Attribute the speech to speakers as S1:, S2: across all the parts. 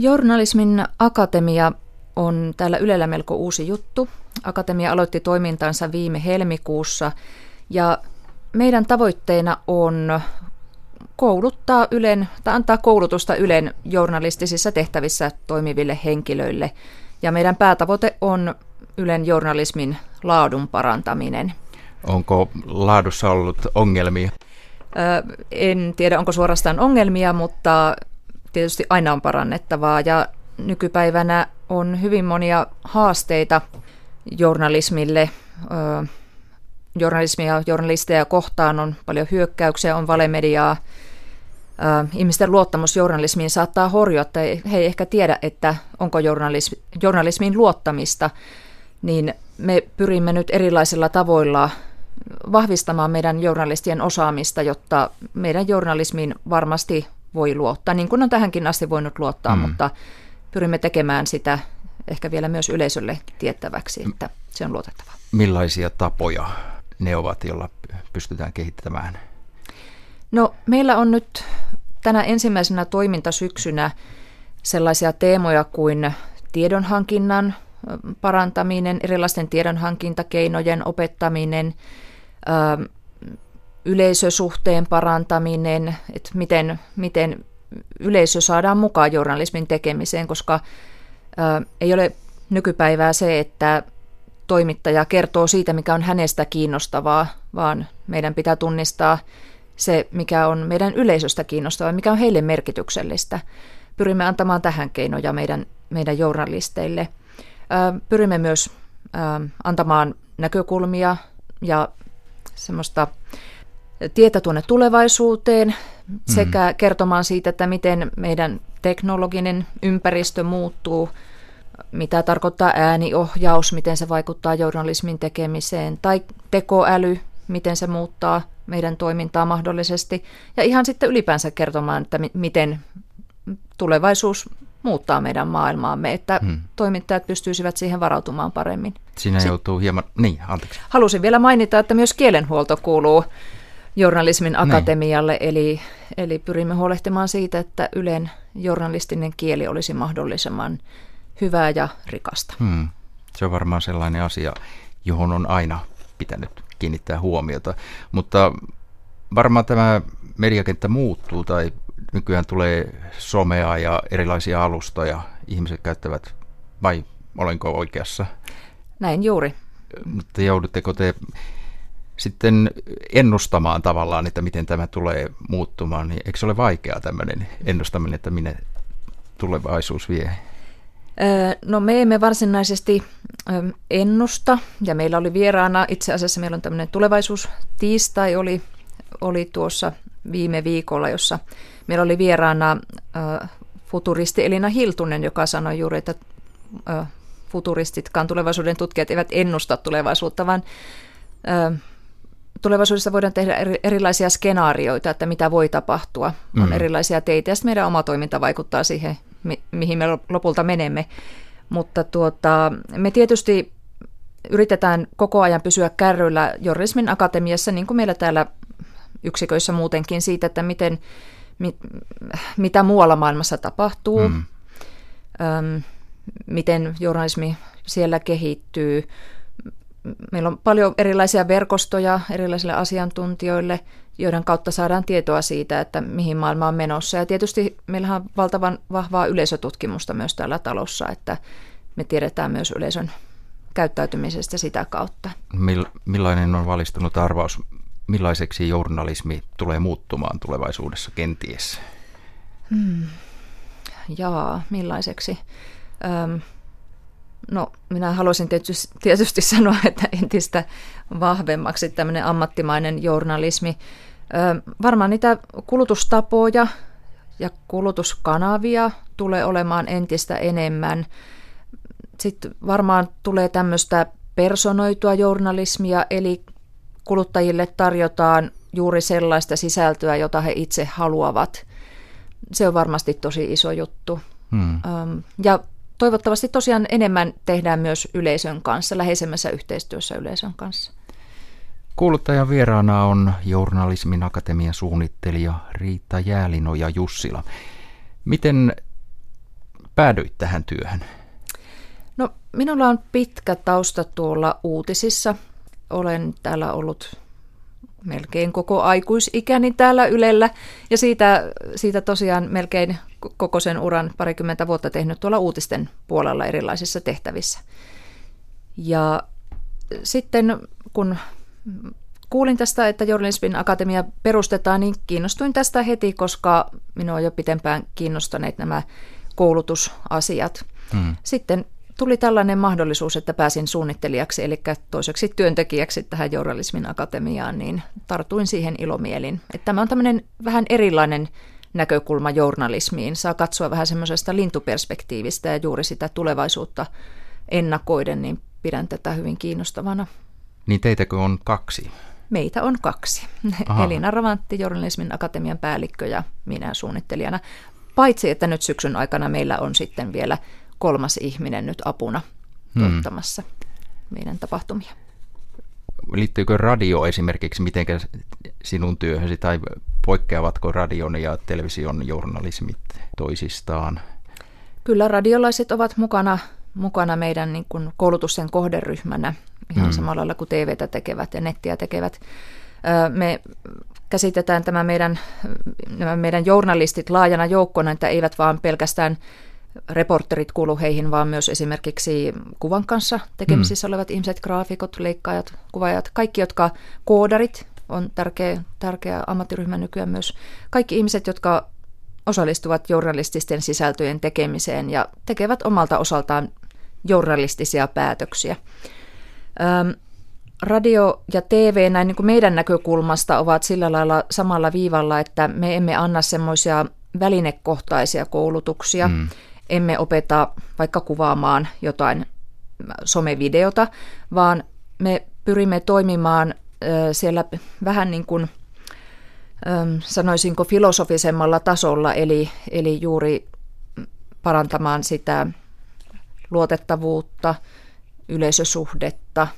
S1: Journalismin akatemia on täällä Ylellä melko uusi juttu. Akatemia aloitti toimintansa viime helmikuussa ja meidän tavoitteena on kouluttaa Ylen, tai antaa koulutusta Ylen journalistisissa tehtävissä toimiville henkilöille. Ja meidän päätavoite on Ylen journalismin laadun parantaminen.
S2: Onko laadussa ollut ongelmia?
S1: en tiedä, onko suorastaan ongelmia, mutta tietysti aina on parannettavaa ja nykypäivänä on hyvin monia haasteita journalismille. journalismia, journalisteja kohtaan on paljon hyökkäyksiä, on valemediaa. ihmisten luottamus journalismiin saattaa horjua, he ei ehkä tiedä, että onko journalismi, journalismiin luottamista, niin me pyrimme nyt erilaisilla tavoilla vahvistamaan meidän journalistien osaamista, jotta meidän journalismiin varmasti voi luottaa, niin kuin on tähänkin asti voinut luottaa, mm. mutta pyrimme tekemään sitä ehkä vielä myös yleisölle tiettäväksi, että se on luotettava.
S2: Millaisia tapoja ne ovat, joilla pystytään kehittämään?
S1: No meillä on nyt tänä ensimmäisenä toimintasyksynä sellaisia teemoja kuin tiedonhankinnan parantaminen, erilaisten tiedonhankintakeinojen opettaminen, yleisösuhteen parantaminen, että miten, miten yleisö saadaan mukaan journalismin tekemiseen, koska ei ole nykypäivää se, että toimittaja kertoo siitä, mikä on hänestä kiinnostavaa, vaan meidän pitää tunnistaa se, mikä on meidän yleisöstä kiinnostavaa, mikä on heille merkityksellistä. Pyrimme antamaan tähän keinoja meidän, meidän journalisteille. Pyrimme myös antamaan näkökulmia ja semmoista tietä tuonne tulevaisuuteen sekä mm. kertomaan siitä, että miten meidän teknologinen ympäristö muuttuu, mitä tarkoittaa ääniohjaus, miten se vaikuttaa journalismin tekemiseen, tai tekoäly, miten se muuttaa meidän toimintaa mahdollisesti, ja ihan sitten ylipäänsä kertomaan, että miten tulevaisuus muuttaa meidän maailmaamme, että hmm. toimittajat pystyisivät siihen varautumaan paremmin.
S2: Siinä joutuu hieman, niin, anteeksi.
S1: Halusin vielä mainita, että myös kielenhuolto kuuluu journalismin niin. akatemialle, niin. eli, eli pyrimme huolehtimaan siitä, että Ylen journalistinen kieli olisi mahdollisimman hyvää ja rikasta. Hmm.
S2: Se on varmaan sellainen asia, johon on aina pitänyt kiinnittää huomiota, mutta varmaan tämä mediakenttä muuttuu tai nykyään tulee somea ja erilaisia alustoja, ihmiset käyttävät, vai olenko oikeassa?
S1: Näin juuri.
S2: Mutta joudutteko te sitten ennustamaan tavallaan, että miten tämä tulee muuttumaan, niin eikö se ole vaikeaa tämmöinen ennustaminen, että minne tulevaisuus vie?
S1: No me emme varsinaisesti ennusta, ja meillä oli vieraana, itse asiassa meillä on tämmöinen tulevaisuustiistai, oli, oli tuossa viime viikolla, jossa meillä oli vieraana futuristi Elina Hiltunen, joka sanoi juuri, että futuristitkaan tulevaisuuden tutkijat eivät ennusta tulevaisuutta, vaan tulevaisuudessa voidaan tehdä erilaisia skenaarioita, että mitä voi tapahtua. On mm. erilaisia teitä ja meidän oma toiminta vaikuttaa siihen, mi- mihin me lopulta menemme. Mutta tuota, me tietysti yritetään koko ajan pysyä kärryillä Journalismin akatemiassa, niin kuin meillä täällä yksiköissä muutenkin, siitä, että miten, mit, mitä muualla maailmassa tapahtuu, mm. Öm, miten journalismi siellä kehittyy, meillä on paljon erilaisia verkostoja erilaisille asiantuntijoille, joiden kautta saadaan tietoa siitä, että mihin maailma on menossa. Ja tietysti meillä on valtavan vahvaa yleisötutkimusta myös täällä talossa, että me tiedetään myös yleisön käyttäytymisestä sitä kautta.
S2: Millainen on valistunut arvaus, millaiseksi journalismi tulee muuttumaan tulevaisuudessa kenties?
S1: Hmm. Jaa, millaiseksi? Öm, No, minä haluaisin tietysti, tietysti sanoa, että entistä vahvemmaksi tämmöinen ammattimainen journalismi. Ö, varmaan niitä kulutustapoja ja kulutuskanavia tulee olemaan entistä enemmän. Sitten varmaan tulee tämmöistä personoitua journalismia, eli kuluttajille tarjotaan juuri sellaista sisältöä, jota he itse haluavat. Se on varmasti tosi iso juttu. Hmm. Ja toivottavasti tosiaan enemmän tehdään myös yleisön kanssa, läheisemmässä yhteistyössä yleisön kanssa.
S2: Kuuluttajan vieraana on Journalismin Akatemian suunnittelija Riitta Jäälino ja Jussila. Miten päädyit tähän työhön?
S1: No, minulla on pitkä tausta tuolla uutisissa. Olen täällä ollut melkein koko aikuisikäni täällä Ylellä ja siitä, siitä tosiaan melkein koko sen uran parikymmentä vuotta tehnyt tuolla uutisten puolella erilaisissa tehtävissä. Ja sitten kun kuulin tästä, että Journalismin akatemia perustetaan, niin kiinnostuin tästä heti, koska minua on jo pitempään kiinnostaneet nämä koulutusasiat. Hmm. Sitten tuli tällainen mahdollisuus, että pääsin suunnittelijaksi, eli toiseksi työntekijäksi tähän journalismin akatemiaan, niin tartuin siihen ilomielin. Että tämä on tämmöinen vähän erilainen näkökulma journalismiin. Saa katsoa vähän semmoisesta lintuperspektiivistä ja juuri sitä tulevaisuutta ennakoiden, niin pidän tätä hyvin kiinnostavana.
S2: Niin teitäkö on kaksi?
S1: Meitä on kaksi. Aha. Elina Ravantti, journalismin akatemian päällikkö ja minä suunnittelijana. Paitsi, että nyt syksyn aikana meillä on sitten vielä kolmas ihminen nyt apuna hmm. tuottamassa meidän tapahtumia.
S2: Liittyykö radio esimerkiksi miten sinun työhösi tai poikkeavatko radion ja television journalismit toisistaan?
S1: Kyllä radiolaiset ovat mukana, mukana meidän niin kuin koulutuksen kohderyhmänä ihan hmm. samalla lailla kuin TVtä tekevät ja nettiä tekevät. Me käsitetään tämä meidän, nämä meidän journalistit laajana joukkona, että eivät vaan pelkästään reporterit kuulu heihin, vaan myös esimerkiksi kuvan kanssa tekemisissä mm. olevat ihmiset, graafikot, leikkaajat, kuvaajat, kaikki, jotka koodarit, on tärkeä, tärkeä ammattiryhmä nykyään myös. Kaikki ihmiset, jotka osallistuvat journalististen sisältöjen tekemiseen ja tekevät omalta osaltaan journalistisia päätöksiä. Ähm, radio ja TV näin niin kuin meidän näkökulmasta ovat sillä lailla samalla viivalla, että me emme anna semmoisia välinekohtaisia koulutuksia. Mm emme opeta vaikka kuvaamaan jotain somevideota, vaan me pyrimme toimimaan siellä vähän niin kuin sanoisinko filosofisemmalla tasolla, eli, eli juuri parantamaan sitä luotettavuutta, yleisösuhdetta,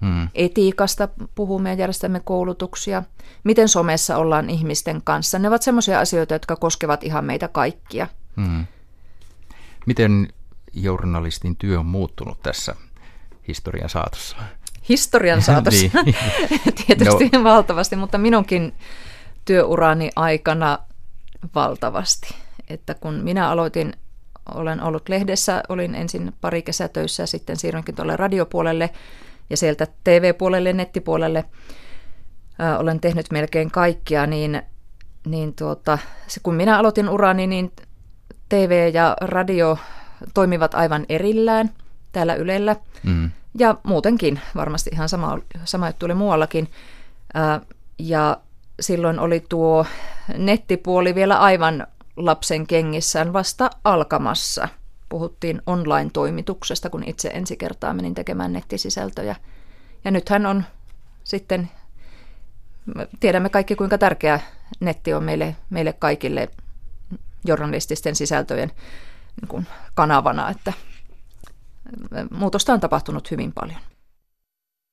S1: hmm. etiikasta puhumme ja järjestämme koulutuksia, miten somessa ollaan ihmisten kanssa. Ne ovat sellaisia asioita, jotka koskevat ihan meitä kaikkia. Hmm.
S2: Miten journalistin työ on muuttunut tässä historian saatossa?
S1: Historian saatossa niin. tietysti no. valtavasti, mutta minunkin työurani aikana valtavasti. Että kun minä aloitin, olen ollut lehdessä, olin ensin pari kesätöissä ja sitten siirrynkin tuolle radiopuolelle ja sieltä TV-puolelle, nettipuolelle. Ö, olen tehnyt melkein kaikkia, niin, niin tuota, kun minä aloitin urani, niin TV ja radio toimivat aivan erillään täällä Ylellä. Mm. Ja muutenkin varmasti ihan sama, sama juttu oli muuallakin. ja silloin oli tuo nettipuoli vielä aivan lapsen kengissään vasta alkamassa. Puhuttiin online-toimituksesta, kun itse ensi kertaa menin tekemään nettisisältöjä. Ja nythän on sitten, tiedämme kaikki kuinka tärkeä netti on meille, meille kaikille journalististen sisältöjen niin kuin kanavana, että muutosta on tapahtunut hyvin paljon.